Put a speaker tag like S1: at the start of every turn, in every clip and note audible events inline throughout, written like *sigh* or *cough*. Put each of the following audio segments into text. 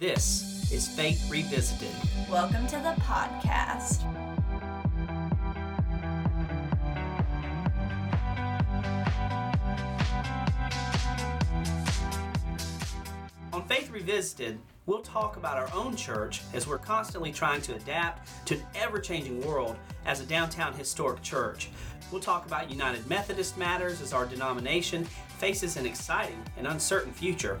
S1: This is Faith Revisited.
S2: Welcome to the podcast.
S1: On Faith Revisited, we'll talk about our own church as we're constantly trying to adapt to an ever changing world as a downtown historic church. We'll talk about United Methodist matters as our denomination faces an exciting and uncertain future.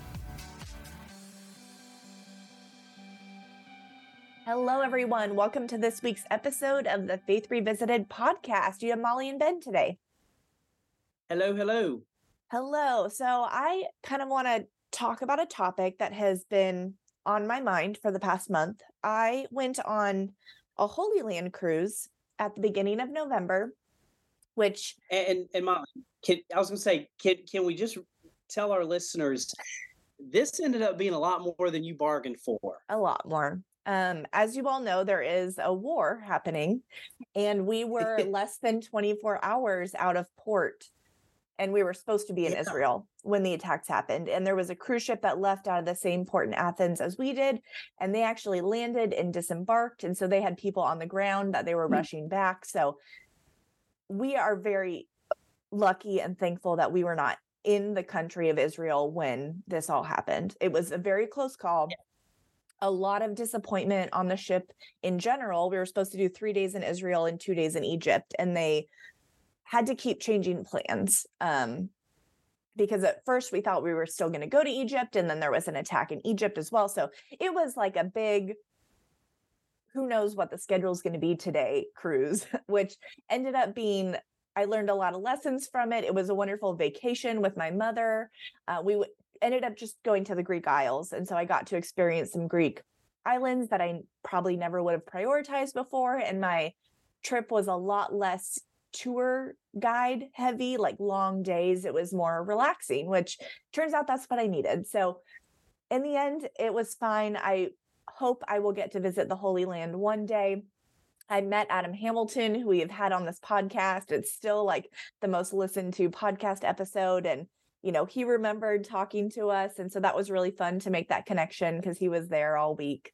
S3: Hello, everyone. Welcome to this week's episode of the Faith Revisited podcast. You have Molly and Ben today.
S1: Hello, hello.
S3: Hello. So, I kind of want to talk about a topic that has been on my mind for the past month. I went on a Holy Land cruise at the beginning of November, which
S1: And and, and Molly, can, I was going to say, can can we just tell our listeners this ended up being a lot more than you bargained for?
S3: a lot more. Um, as you all know, there is a war happening, and we were *laughs* less than 24 hours out of port. And we were supposed to be in
S1: Yeah.
S3: Israel when the attacks happened. And there was a cruise ship that left out of the same port in Athens as we did. And they actually landed and disembarked. And so they had people on the ground that they were
S1: Hmm.
S3: rushing back. So we are very lucky and thankful that we were not in the country of Israel when this all happened. It was a very close call. A lot of disappointment on the ship in general. We were supposed to do three days in Israel and two days in Egypt, and they had to keep changing plans. Um, because at first we thought we were still going to go to Egypt, and then there was an attack in Egypt as well. So it was like a big, who knows what the schedule is going to be today cruise, *laughs* which ended up being I learned a lot of lessons from it. It was a wonderful vacation with my mother. Uh, we w- ended up just going to the Greek Isles. And so I got to experience some Greek islands that I probably never would have prioritized before. And my trip was a lot less tour guide heavy, like long days. It was more relaxing, which turns out that's what I needed. So in the end, it was fine. I hope I will get to visit the Holy Land one day. I met Adam Hamilton, who we have had on this podcast. It's still like the most listened to podcast episode. And, you know, he remembered talking to us. And so that was really fun to make that connection because he was there all week.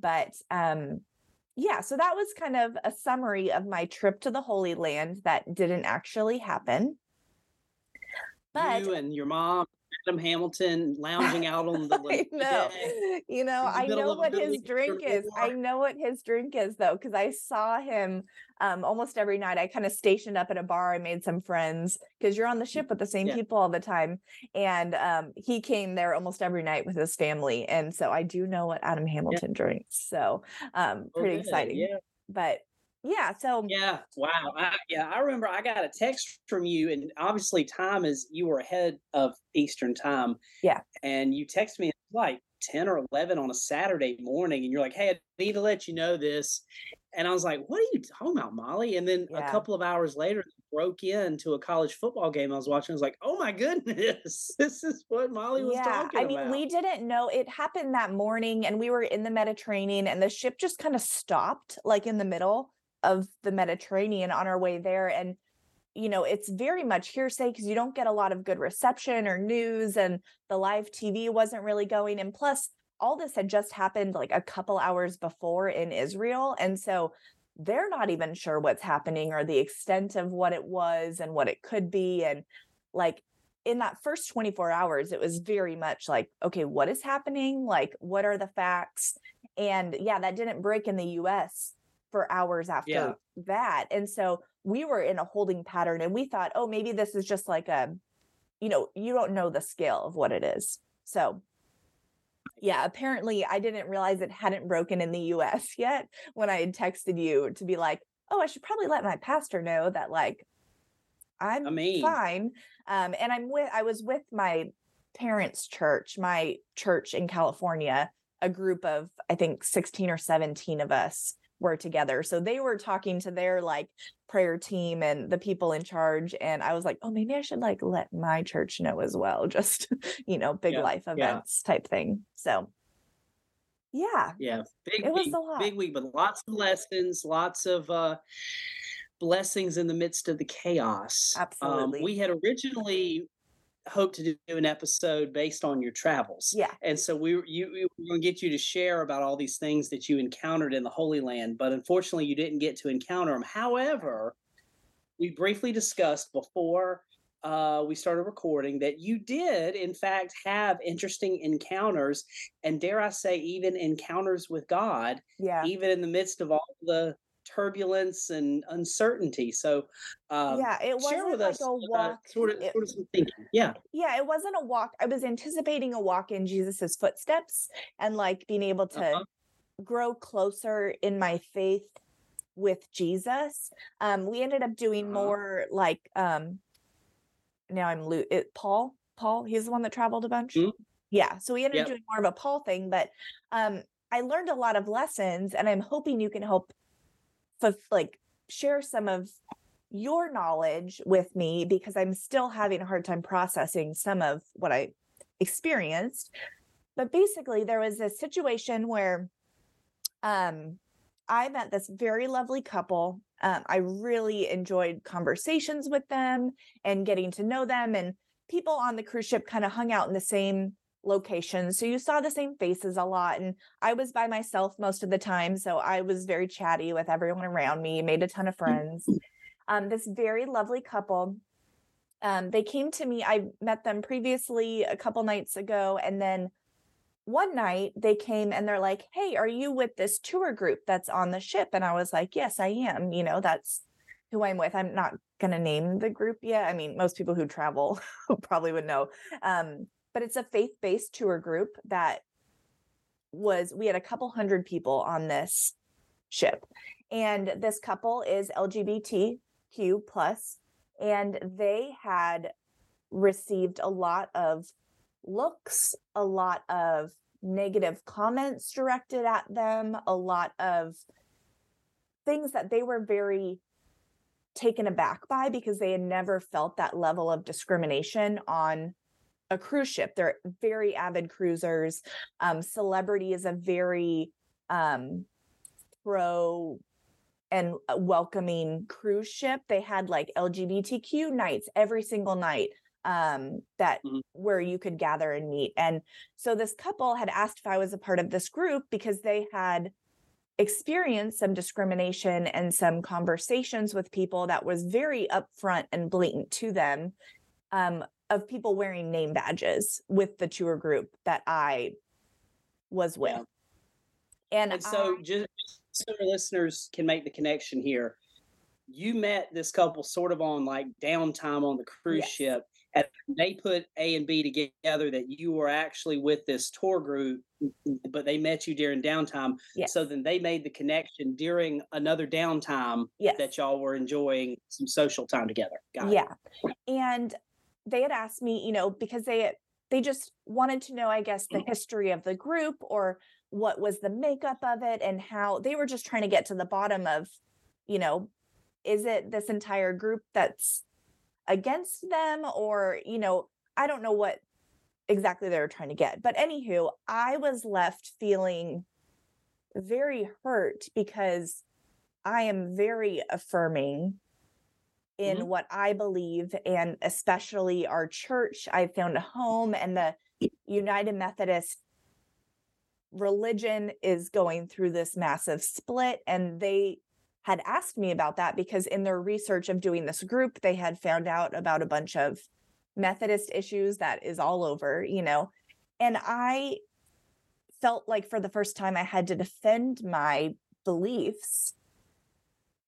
S3: But um, yeah, so that was kind of a summary of my trip to the Holy Land that didn't actually happen. But
S1: you and your mom, Adam Hamilton, lounging out on the
S3: I know.
S1: deck.
S3: You know, I know what his drink is. I know what his drink is though, because I saw him um almost every night. I kind of stationed up at a bar. I made some friends because you're on the ship with the same
S1: Yeah.
S3: people all the time. And um he came there almost every night with his family. And so I do know what Adam Hamilton drinks. So um
S1: Oh,
S3: pretty
S1: good.
S3: exciting.
S1: Yeah.
S3: But yeah, so
S1: Yeah. Wow. I, yeah. I remember I got a text from you, and obviously, time is you were ahead of Eastern time.
S3: Yeah.
S1: And you texted me like 10 or 11 on a Saturday morning, and you're like, hey, I need to let you know this. And I was like, what are you talking about, Molly? And then
S3: Yeah.
S1: a couple of hours later, broke into a college football game I was watching. I was like, oh my goodness, *laughs* this is what Molly was
S3: yeah,
S1: talking about
S3: I mean,
S1: about.
S3: we didn't know it happened that morning, and we were in the Mediterranean, and the ship just kind of stopped, like in the middle of the Mediterranean on our way there. And you know, it's very much hearsay because you don't get a lot of good reception or news, and the live TV wasn't really going. And plus, all this had just happened like a couple hours before in Israel, and so they're not even sure what's happening or the extent of what it was and what it could be, and like in that first 24 hours, it was very much like, okay, what is happening? Like, what are the facts? And yeah, that didn't break in the US for hours after
S1: Yeah.
S3: that. And so we were in a holding pattern and we thought, oh, maybe this is just like a, you know, you don't know the scale of what it is. So yeah, apparently I didn't realize it hadn't broken in the US *laughs* yet when I had texted you to be like, oh, I should probably let my pastor know that like I'm
S1: I mean-
S3: fine. Um, and I'm with I was with my parents' church, my church in California, a group of I think 16 or 17 of us were together. So they were talking to their like prayer team and the people in charge. And I was like, oh, maybe I should like let my church know as well. *laughs* Just, you know, big
S1: Yeah,
S3: life
S1: yeah.
S3: events type thing. So yeah,
S1: Yeah, big
S3: It was
S1: week,
S3: a lot.
S1: big week, but lots of lessons, lots of uh, blessings in the midst of the chaos.
S3: Absolutely.
S1: Um, we had originally hoped to do an episode based on your travels.
S3: yeah,
S1: And so we were- you we were going to get you to share about all these things that you encountered in the Holy Land, but unfortunately you didn't get to encounter them. However, we briefly discussed before uh, we started recording that you did, in fact, have interesting encounters, and dare I say, even encounters with God,
S3: yeah.
S1: even in the midst of all the turbulence and uncertainty. So, um,
S3: yeah, it wasn't like a
S1: uh,
S3: walk.
S1: sort of
S3: it-
S1: sort of some thinking. Yeah,
S3: yeah, it wasn't a walk. I was anticipating a walk in Jesus's footsteps and like being able to
S1: Uh-huh.
S3: grow closer in my faith with Jesus. Um, we ended up doing
S1: Uh-huh.
S3: more like um now I'm lo- it Paul. Paul, he's the one that traveled a bunch.
S1: Mhm.
S3: Yeah. So we ended up
S1: Yep.
S3: doing more of a Paul thing, but um I learned a lot of lessons and I'm hoping you can help like share some of your knowledge with me because I'm still having a hard time processing some of what I experienced. But basically, there was this situation where um, I met this very lovely couple. Um, I really enjoyed conversations with them and getting to know them. And people on the cruise ship kind of hung out in the same locations. So you saw the same faces a lot. And I was by myself most of the time. So I was very chatty with everyone around me, made a ton of friends. Um, this very lovely couple. Um, they came to me. I met them previously a couple nights ago. And then one night they came and they're like, Hey, are you with this tour group that's on the ship? And I was like, Yes, I am. You know, that's who I'm with. I'm not going to name the group yet. I mean, most people who travel *laughs* probably would know. Um, but it's a faith based tour group that was, we had a couple hundred people on this ship. And this couple is LGBTQ plus, and they had received a lot of looks, a lot of negative comments directed at them, a lot of things that they were very taken aback by because they had never felt that level of discrimination on a cruise ship. They're very avid cruisers. Um, Celebrity is a very um, pro and uh, welcoming cruise ship. They had like LGBTQ nights every single night um that
S1: Mhm.
S3: where you could gather and meet and so this couple had asked if i was a part of this group because they had experienced some discrimination and some conversations with people that was very upfront and blatant to them um of people wearing name badges with the tour group that i was with
S1: Yeah.
S3: and,
S1: And so,
S3: I-
S1: just so our listeners can make the connection here, you met this couple sort of on like downtime on the cruise
S3: Yes.
S1: ship, and they put A and B together that you were actually with this tour group, but they met you during downtime.
S3: yes
S1: So then they made the connection during another downtime
S3: yes
S1: that y'all were enjoying some social time together. Got it.
S3: yeah and they had asked me you know because they they just wanted to know i guess the mm-hmm. history of the group or what was the makeup of it and how they were just trying to get to the bottom of you know is it this entire group that's against them or you know i don't know what exactly they were trying to get. But anywho i was left feeling very hurt because i am very affirming in
S1: Mhm.
S3: what I believe, and especially our church. I found a home, and the United Methodist religion is going through this massive split. And they had asked me about that because in their research of doing this group, they had found out about a bunch of Methodist issues that is all over, you know. And I felt like for the first time I had to defend my beliefs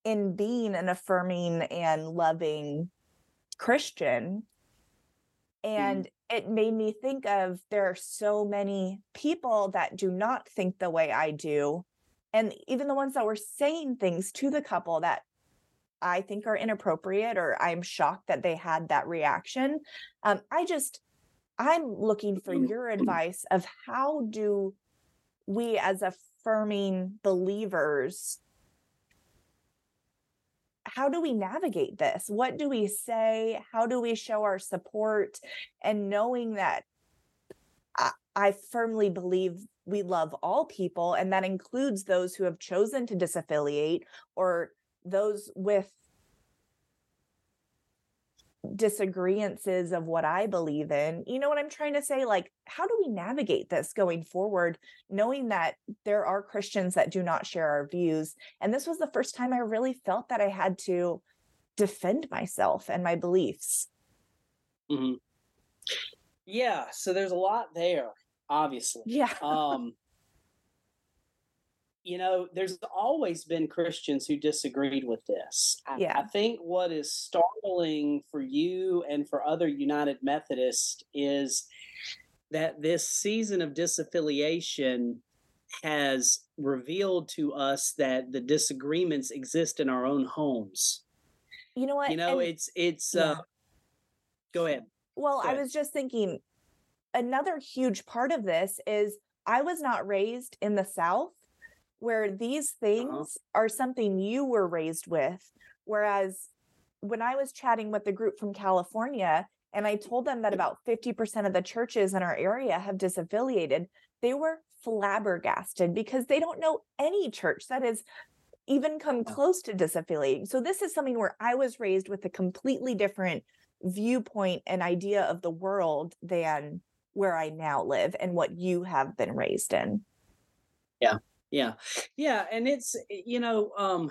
S3: in being an affirming and loving Christian. And mm-hmm. it made me think of there are so many people that do not think the way I do. And even the ones that were saying things to the couple that I think are inappropriate or I'm shocked that they had that reaction. Um, I just, I'm looking for mm-hmm. your mm-hmm. advice of how do we as affirming believers how do we navigate this? What do we say? How do we show our support? And knowing that I, I firmly believe we love all people, and that includes those who have chosen to disaffiliate or those with disagreements of what I believe in. You know what I'm trying to say? Like, how do we navigate this going forward, knowing that there are Christians that do not share our views? And this was the first time I really felt that I had to defend myself and my beliefs.
S1: Mm-hmm. Yeah. So there's a lot there, obviously.
S3: Yeah. *laughs*
S1: um, you know, there's always been Christians who disagreed with this. I,
S3: yeah.
S1: I think what is startling for you and for other United Methodists is that this season of disaffiliation has revealed to us that the disagreements exist in our own homes.
S3: You know what?
S1: You know, and, it's it's yeah. uh go ahead.
S3: Well,
S1: go
S3: I was just thinking another huge part of this is I was not raised in the South where these uh-huh. things uh-huh. are something you were raised with. Whereas when I was chatting with the group from California and I told them that about 50% of the churches in our area have disaffiliated, they were flabbergasted because they don't know any church that has even come close to disaffiliating. So this is something where I was raised with a completely different viewpoint and idea of the world than where I now live and what you have been raised in.
S1: Yeah yeah yeah and it's eh, you know um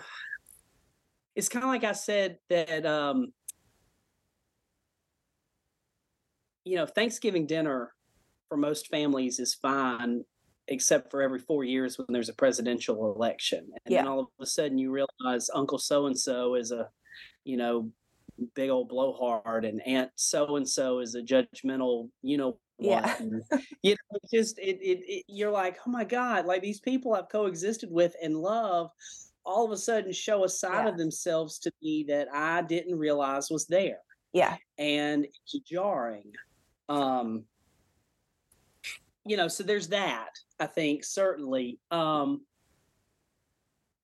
S1: it's kind of like i said that um you know thanksgiving dinner for most families is fine except for every four years when there's a presidential election and
S3: yeah.
S1: then all of a sudden you realize uncle so and so is a you know big old blowhard and aunt so and so is a judgmental you know
S3: yeah.
S1: you know just it, it, it, you're like oh my god like these people i've coexisted with and love all of a sudden show a side yeah. of themselves to me that i didn't realize was there
S3: yeah.
S1: and it's jarring um you know so there's that i think certainly um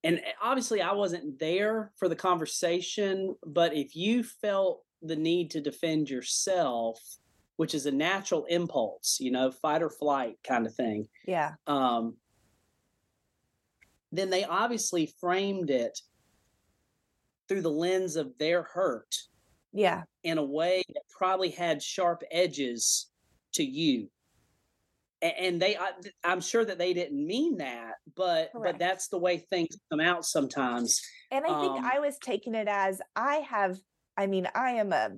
S1: and eh, obviously i wasn't there for the conversation but if you felt the need to defend yourself which is a natural impulse, you know, fight or flight kind of thing.
S3: Yeah.
S1: Um, then they obviously framed it through the lens of their hurt.
S3: Yeah.
S1: In a way that probably had sharp edges to you. And they, I, am sure that they didn't mean that, but Correct. but that's the way things come out sometimes.
S3: And I think um, I was taking it as I have. I mean, I am a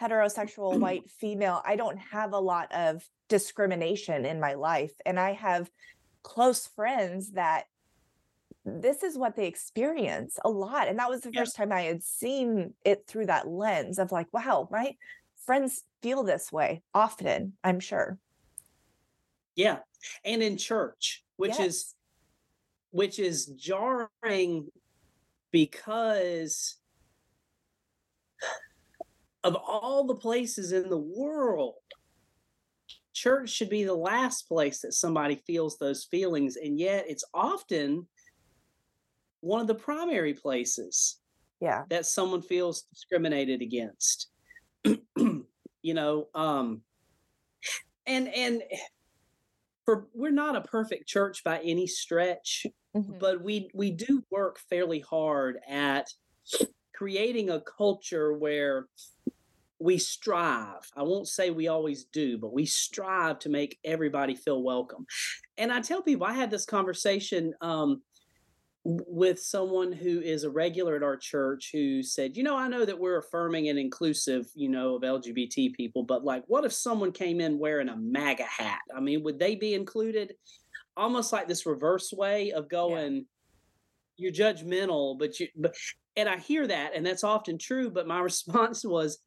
S3: heterosexual *clears throat* white female, I don't have a lot of discrimination in my life. And I have close friends that this is what they experience a lot. And that was the yeah. first time I had seen it through that lens of like, wow, my friends feel this way often, I'm sure.
S1: Yeah. And in church, which yes. is which is jarring because of all the places in the world, church should be the last place that somebody feels those feelings. And yet it's often one of the primary places
S3: yeah
S1: that someone feels discriminated against *clears throat* you know um and and for we're not a perfect church by any stretch mm-hmm. but we we do work fairly hard at creating a culture where we strive. I won't say we always do, but we strive to make everybody feel welcome. And I tell people, I had this conversation um, with someone who is a regular at our church who said, you know, I know that we're affirming and inclusive, you know, of LGBT people, but like, what if someone came in wearing a MAGA hat? I mean, would they be included? Almost like this reverse way of going, yeah. you're judgmental, but you, but, and I hear that, and that's often true. But my *laughs* response was,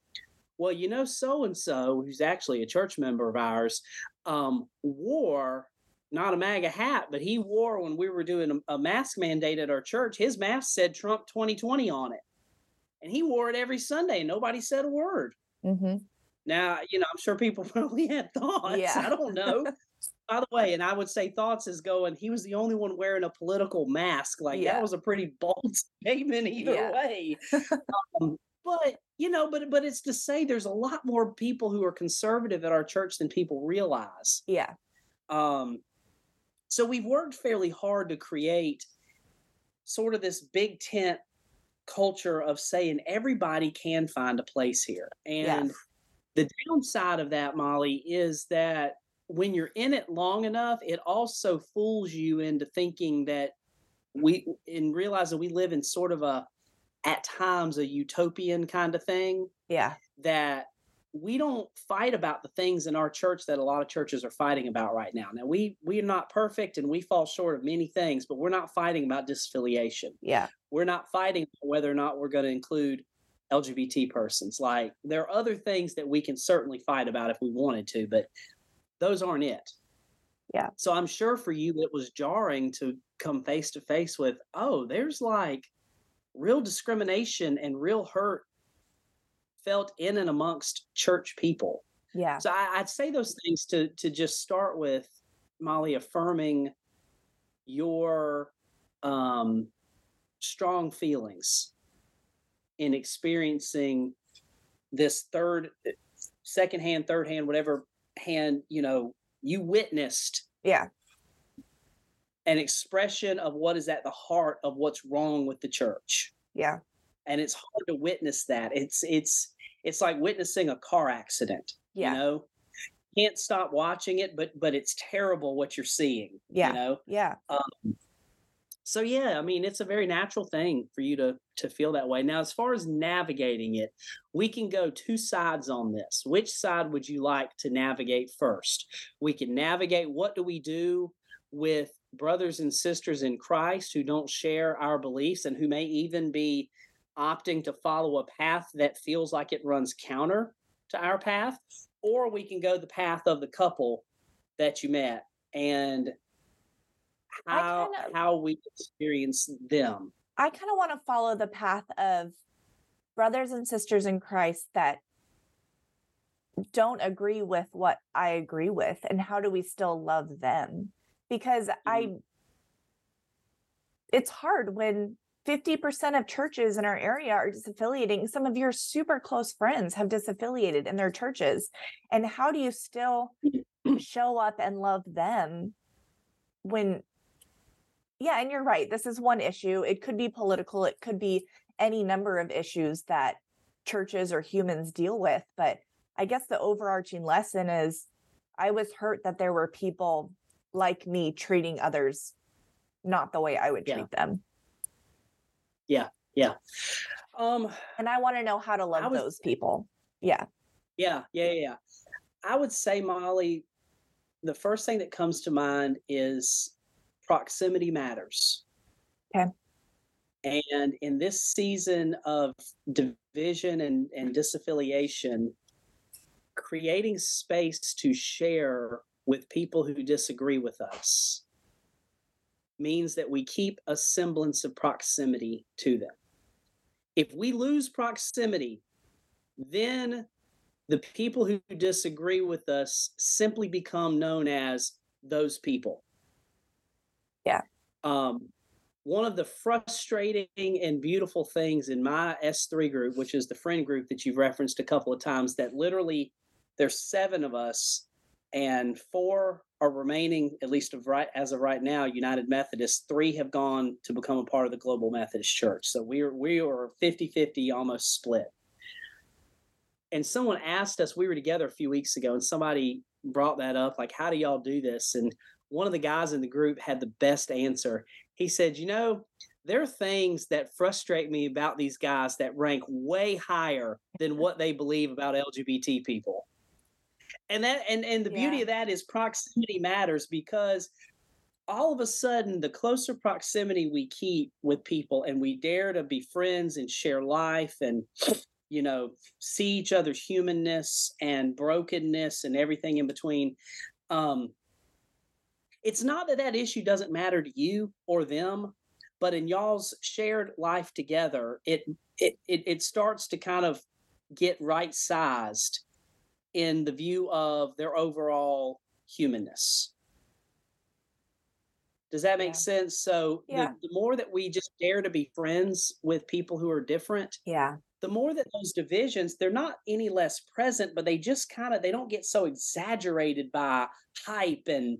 S1: well, you know, so and so, who's actually a church member of ours, um, wore not a MAGA hat, but he wore when we were doing a, a, mask mandate at our church, his mask said Trump 2020 on it. And he wore it every Sunday and nobody said a word.
S3: Mm-hmm.
S1: Now, you know, I'm sure people *laughs* probably had thoughts.
S3: Yeah.
S1: I don't know. *laughs* by the way, and I would say thoughts is going. He was the only one wearing a political mask. Like
S3: Yeah.
S1: that was a pretty bold *laughs* statement either
S3: Yeah.
S1: way. um, but you know, but but it's to say there's a lot more people who are conservative at our church than people realize.
S3: Yeah.
S1: Um, so we've worked fairly hard to create sort of this big tent culture of saying everybody can find a place here. And
S3: Yes.
S1: the downside of that, Molly, is that when you're in it long enough, it also fools you into thinking that we and realize that we live in sort of a at times a utopian kind of thing
S3: Yeah.
S1: that we don't fight about the things in our church that a lot of churches are fighting about right now. Now we we are not perfect and we fall short of many things, but we're not fighting about disaffiliation.
S3: Yeah.
S1: We're not fighting whether or not we're going to include LGBT persons. Like there are other things that we can certainly fight about if we wanted to, but those aren't it.
S3: Yeah.
S1: So I'm sure for you it was jarring to come face to face with, oh, there's like real discrimination and real hurt felt in and amongst church people.
S3: Yeah.
S1: So I, I'd say those things to to just start with, Molly, affirming your um, strong feelings in experiencing this third, second hand, third hand, whatever hand you know you witnessed
S3: Yeah.
S1: An expression of what is at the heart of what's wrong with the church
S3: Yeah.
S1: and it's hard to witness that it's it's it's like witnessing a car accident
S3: Yeah.
S1: you know can't stop watching it but but it's terrible what you're seeing
S3: Yeah.
S1: you know
S3: Yeah.
S1: Um, so yeah i mean it's a very natural thing for you to to feel that way now as far as navigating it we can go two sides on this which side would you like to navigate first we can navigate what do we do with brothers and sisters in christ who don't share our beliefs and who may even be opting to follow a path that feels like it runs counter to our path or we can go the path of the couple that you met and how
S3: kinda-
S1: how we experience them.
S3: I kind of want to follow the path of brothers and sisters in Christ that don't agree with what I agree with and how do we still love them? Because I mm-hmm. it's hard when 50% of churches in our area are disaffiliating. Some of your super close friends have disaffiliated in their churches. And how do you still *clears throat* show up and love them when yeah, and you're right. This is one issue. It could be political, it could be any number of issues that churches or humans deal with. But I guess the overarching lesson is I was hurt that there were people like me treating others not the way I would
S1: Yeah.
S3: treat them. Yeah. Yeah.
S1: Um
S3: And I want to know how to love
S1: was-
S3: those people. Yeah.
S1: yeah, yeah, yeah, yeah. I would say Molly the first thing that comes to mind is proximity matters.
S3: Okay.
S1: And in this season of division and, and disaffiliation, creating space to share with people who disagree with us means that we keep a semblance of proximity to them. If we lose proximity, then the people who disagree with us simply become known as those people.
S3: Yeah.
S1: Um, one of the frustrating and beautiful things in my S3 group, which is the friend group that you've referenced a couple of times, that literally there's seven of us and four are remaining, at least of right as of right now, United Methodists. Three have gone to become a part of the Global Methodist Church. So we are we are 50-50, almost split. And someone asked us, we were together a few weeks ago, and somebody brought that up, like, how do y'all do this? And one of the guys in the group had the best answer. He said, you know, there are things that frustrate me about these guys that rank way higher than what they believe about LGBT people. And that and and the beauty of that is proximity matters because all of a sudden the closer proximity we keep with people and we dare to be friends and share life and you know see each other's humanness and brokenness and everything in between um it's not that that issue doesn't matter to you or them but in y'all's shared life together it it it, it starts to kind of get right sized in the view of their overall humanness. Does that make
S3: Yeah.
S1: sense? So
S3: Yeah.
S1: the, the more that we just dare to be friends with people who are different,
S3: Yeah.
S1: the more that those divisions they're not any less present but they just kind of they don't get so exaggerated by hype and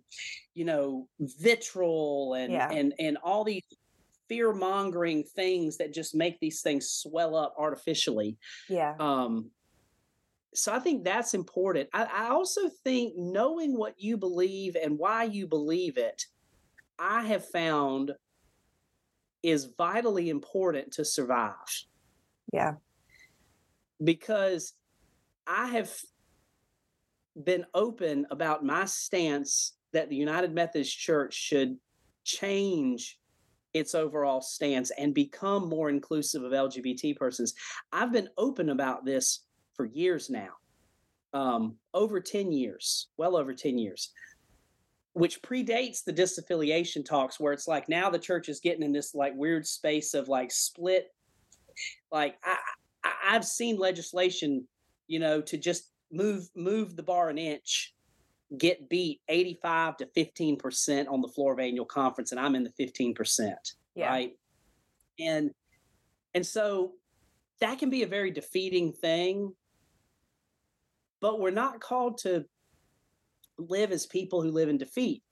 S1: you know vitriol and
S3: Yeah.
S1: and and all these fear mongering things that just make these things swell up artificially
S3: Yeah.
S1: um so i think that's important I, I also think knowing what you believe and why you believe it i have found is vitally important to survive
S3: Yeah.
S1: because I have been open about my stance that the United Methodist Church should change its overall stance and become more inclusive of LGBT persons. I've been open about this for years now, um, over 10 years, well over 10 years, which predates the disaffiliation talks, where it's like now the church is getting in this like weird space of like split. Like I, I, I've seen legislation, you know, to just move move the bar an inch, get beat 85 to 15 percent on the floor of annual conference, and I'm in the 15 percent,
S3: Yeah.
S1: right? And and so that can be a very defeating thing, but we're not called to live as people who live in defeat.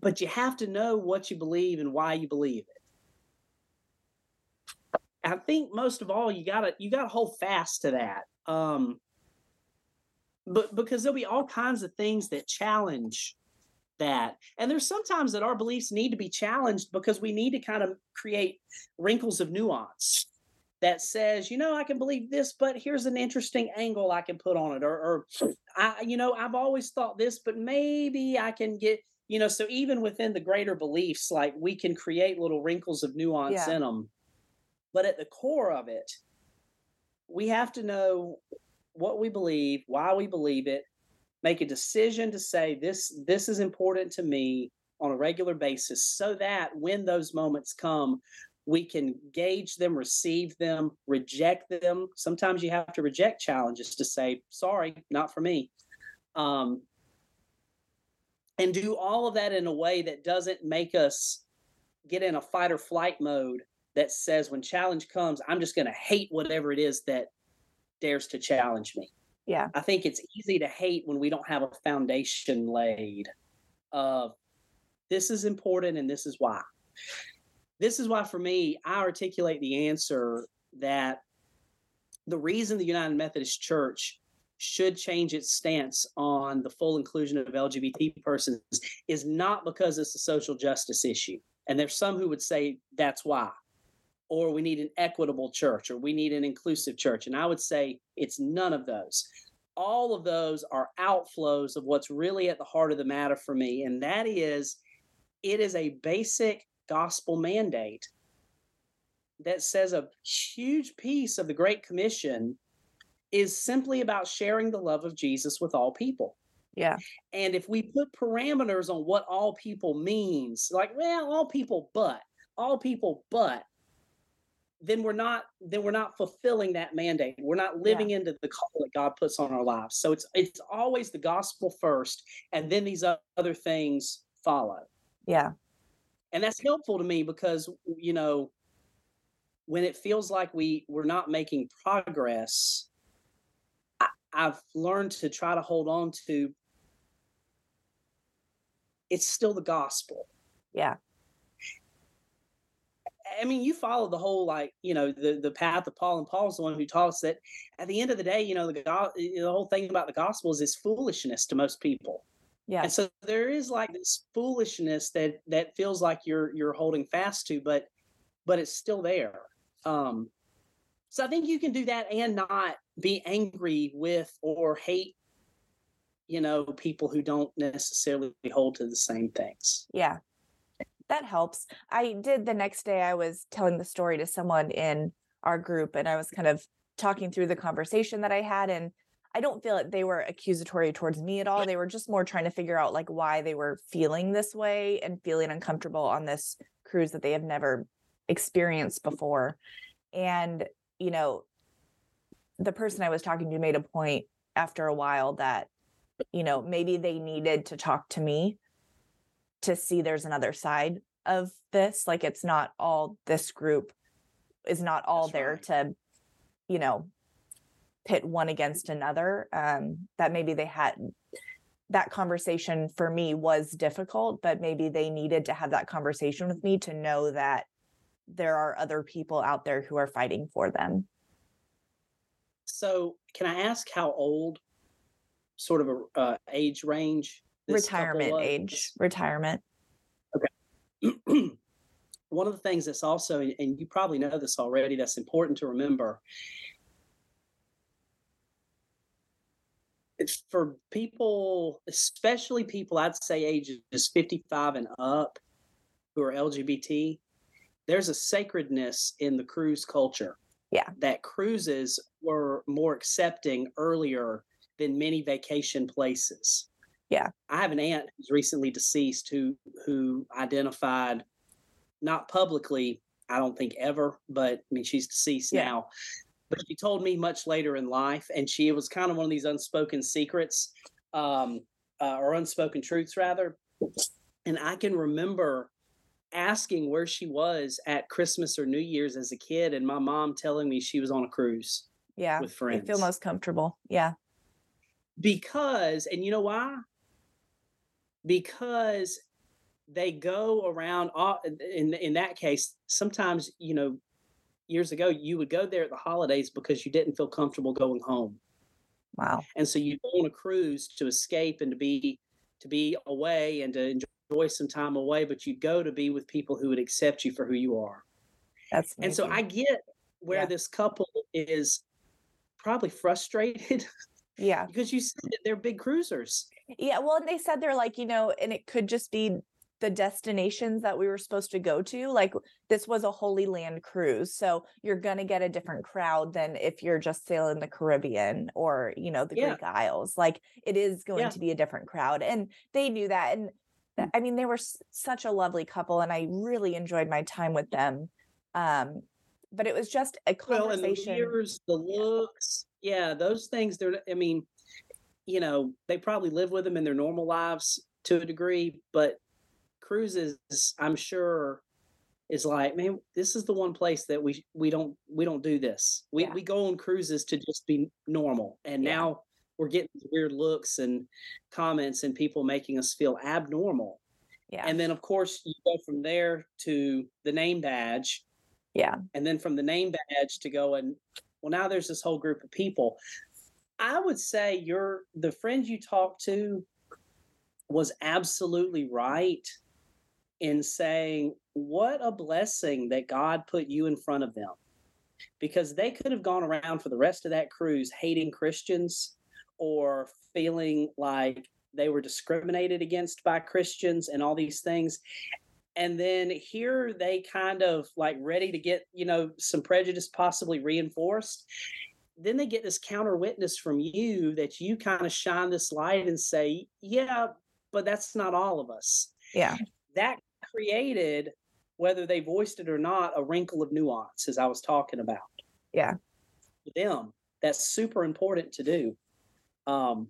S1: But you have to know what you believe and why you believe it. I think most of all, you gotta you gotta hold fast to that. Um, but because there'll be all kinds of things that challenge that, and there's sometimes that our beliefs need to be challenged because we need to kind of create wrinkles of nuance that says, you know, I can believe this, but here's an interesting angle I can put on it, or, or *sniffs* I, you know, I've always thought this, but maybe I can get, you know, so even within the greater beliefs, like we can create little wrinkles of nuance
S3: Yeah.
S1: in them. But at the core of it, we have to know what we believe, why we believe it, make a decision to say this this is important to me on a regular basis so that when those moments come we can gauge them, receive them, reject them. Sometimes you have to reject challenges to say, sorry, not for me. Um, and do all of that in a way that doesn't make us get in a fight or flight mode that says when challenge comes, I'm just going to hate whatever it is that dares to challenge me.
S3: Yeah.
S1: I think it's easy to hate when we don't have a foundation laid of this is important and this is why. This is why, for me, I articulate the answer that the reason the United Methodist Church should change its stance on the full inclusion of LGBT persons is not because it's a social justice issue. And there's some who would say that's why. Or we need an equitable church, or we need an inclusive church. And I would say it's none of those. All of those are outflows of what's really at the heart of the matter for me. And that is, it is a basic gospel mandate that says a huge piece of the Great Commission is simply about sharing the love of Jesus with all people.
S3: Yeah.
S1: And if we put parameters on what all people means, like, well, all people but, all people but, then we're not then we're not fulfilling that mandate. We're not living into the call that God puts on our lives. So it's it's always the gospel first, and then these other things follow.
S3: Yeah.
S1: And that's helpful to me because you know when it feels like we we're not making progress, I, I've learned to try to hold on to it's still the gospel.
S3: Yeah.
S1: I mean, you follow the whole like you know the the path of Paul, and Paul's the one who taught us that at the end of the day, you know the go- the whole thing about the gospel is it's foolishness to most people,
S3: Yeah.
S1: and so there is like this foolishness that that feels like you're you're holding fast to, but but it's still there. Um, so I think you can do that and not be angry with or hate, you know, people who don't necessarily hold to the same things.
S3: Yeah. That helps. I did the next day, I was telling the story to someone in our group, and I was kind of talking through the conversation that I had. And I don't feel that they were accusatory towards me at all. They were just more trying to figure out like why they were feeling this way and feeling uncomfortable on this cruise that they have never experienced before. And, you know, the person I was talking to made a point after a while that you know, maybe they needed to talk to me to see there's another side of this. Like it's not all this group is not all
S1: That's
S3: there
S1: right.
S3: to, you know, pit one against another. Um, that maybe they had that conversation for me was difficult, but maybe they needed to have that conversation with me to know that there are other people out there who are fighting for them.
S1: So, can I ask how old, sort of a uh, age range?
S3: retirement age, retirement. Okay. *clears throat*
S1: One of the things that's also, and you probably know this already, that's important to remember. For people, especially people I'd say ages 55 and up who are LGBT, there's a sacredness in the cruise culture.
S3: Yeah.
S1: That cruises were more accepting earlier than many vacation places.
S3: Yeah.
S1: I have an aunt who's recently deceased who who identified not publicly, I don't think ever, but I mean she's deceased
S3: Yeah.
S1: now. But she told me much later in life, and she it was kind of one of these unspoken secrets, um, uh, or unspoken truths rather. And I can remember asking where she was at Christmas or New Year's as a kid, and my mom telling me she was on a cruise
S3: Yeah.
S1: with friends.
S3: feel most comfortable. Yeah.
S1: because and you know why because they go around all- in in that case sometimes you know years ago you would go there at the holidays because you didn't feel comfortable going home
S3: Wow.
S1: and so you go on a cruise to escape and to be to be away and to enjoy some time away but you go to be with people who would accept you for who you are
S3: That's
S1: and so i get where
S3: Yeah.
S1: this couple is probably frustrated *laughs*
S3: yeah.
S1: because you said that they're big cruisers
S3: Yeah. Well, and they said they're like, you know, and it could just be the destinations that we were supposed to go to. Like this was a Holy Land cruise. So you're going to get a different crowd than if you're just sailing the Caribbean or, you know, the
S1: Yeah.
S3: Greek Isles. Like it is going
S1: Yeah.
S3: to be a different crowd. And they knew that. And th- I mean, they were s- such a lovely couple and I really enjoyed my time with them. Um, but it was just a
S1: Well, and the
S3: conversation.
S1: the looks, yeah, those things. They're, I mean, you know, they probably live with them in their normal lives to a degree, but cruises, I'm sure, is like, man, this is the one place that we we don't we don't do this. We
S3: Yeah.
S1: we go on cruises to just be normal, and
S3: Yeah.
S1: now we're getting weird looks and comments and people making us feel abnormal.
S3: yeah.
S1: And then, of course, you go from there to the name badge,
S3: yeah.
S1: and then from the name badge to going well now there's this whole group of people i would say your the friend you talked to was absolutely right in saying what a blessing that god put you in front of them. Because they could have gone around for the rest of that cruise hating christians or feeling like they were discriminated against by christians and all these things. And then here they kind of like ready to get you know some prejudice possibly reinforced. Then they get this counter witness from you that you kind of shine this light and say yeah but that's not all of us.
S3: Yeah.
S1: that created whether they voiced it or not a wrinkle of nuance as i was talking about
S3: Yeah.
S1: them that's super important to do um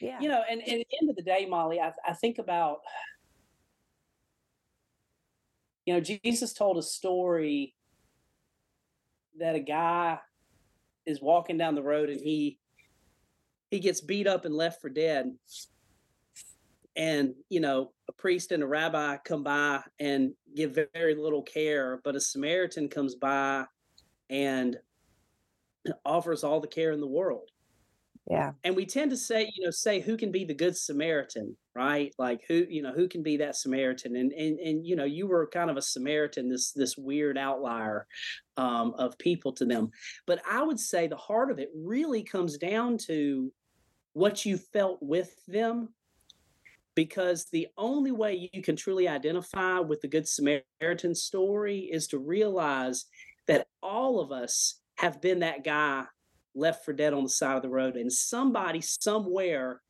S3: Yeah.
S1: you know and, and at the end of the day molly I, I think about you know jesus told a story that a guy is walking down the road and he he gets beat up and left for dead and you know a priest and a rabbi come by and give very little care but a samaritan comes by and *clears throat* offers all the care in the world.
S3: Yeah.
S1: and we tend to say you know say who can be the good samaritan right? Like who you know who can be that samaritan? And and and you know you were kind of a samaritan this this weird outlier um, of people to them. But i would say the heart of it really comes down to what you felt with them because the only way you can truly identify with the good samaritan story is to realize that all of us have been that guy left for dead on the side of the road and somebody somewhere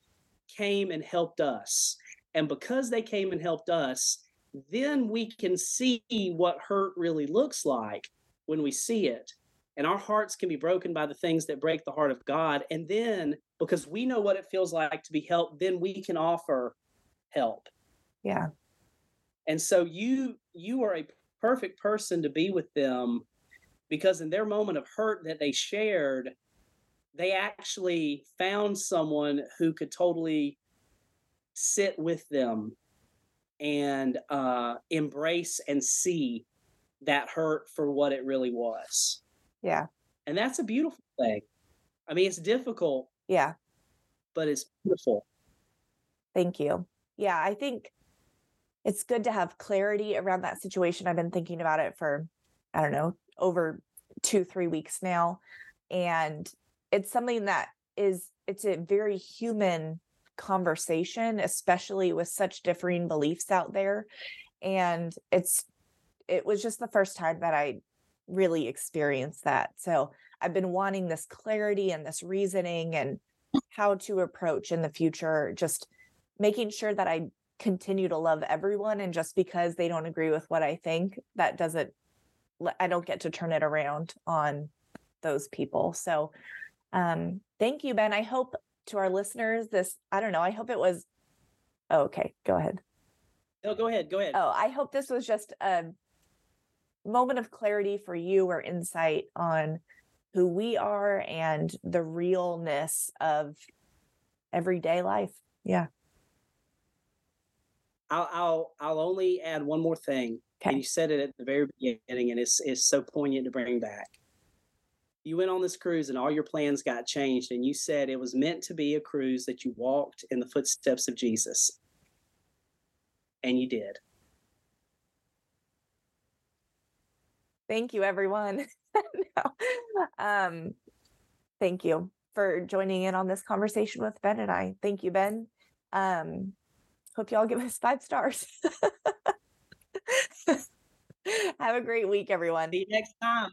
S1: came and helped us and because they came and helped us then we can see what hurt really looks like when we see it and our hearts can be broken by the things that break the heart of God. And then, because we know what it feels like to be helped, then we can offer help.
S3: Yeah.
S1: And so you you are a perfect person to be with them because in their moment of hurt that they shared, they actually found someone who could totally sit with them and uh, embrace and see that hurt for what it really was.
S3: Yeah.
S1: And that's a beautiful thing. I mean, it's difficult.
S3: Yeah.
S1: But it's beautiful.
S3: Thank you. Yeah, I think it's good to have clarity around that situation. I've been thinking about it for, I don't know, over two, three weeks now. And it's something that is, it's a very human conversation, especially with such differing beliefs out there. And it's, it was just the first time that I really experienced that. So I've been wanting this clarity and this reasoning and how to approach in the future, just making sure that I continue to love everyone. And just because they don't agree with what I think, that doesn't, I don't get to turn it around on those people. So um, thank you, Ben. I hope to our listeners, this, I don't know, I hope it was, oh, okay, go ahead.
S1: No, go ahead. Go ahead.
S3: Oh, I hope this was just a moment of clarity for you or insight on who we are and the realness of everyday life. Yeah.
S1: I'll I'll I'll only add one more thing. Okay. And you said it at the very beginning, and it's it's so poignant to bring back you went on this cruise and all your plans got changed and you said it was meant to be a cruise that you walked in the footsteps of Jesus. And you did.
S3: Thank you, everyone. *laughs* no. um, thank you for joining in on this conversation with Ben and I. Thank you, Ben. Um, hope y'all give us five stars. *laughs* Have a great week, everyone.
S1: See you next time.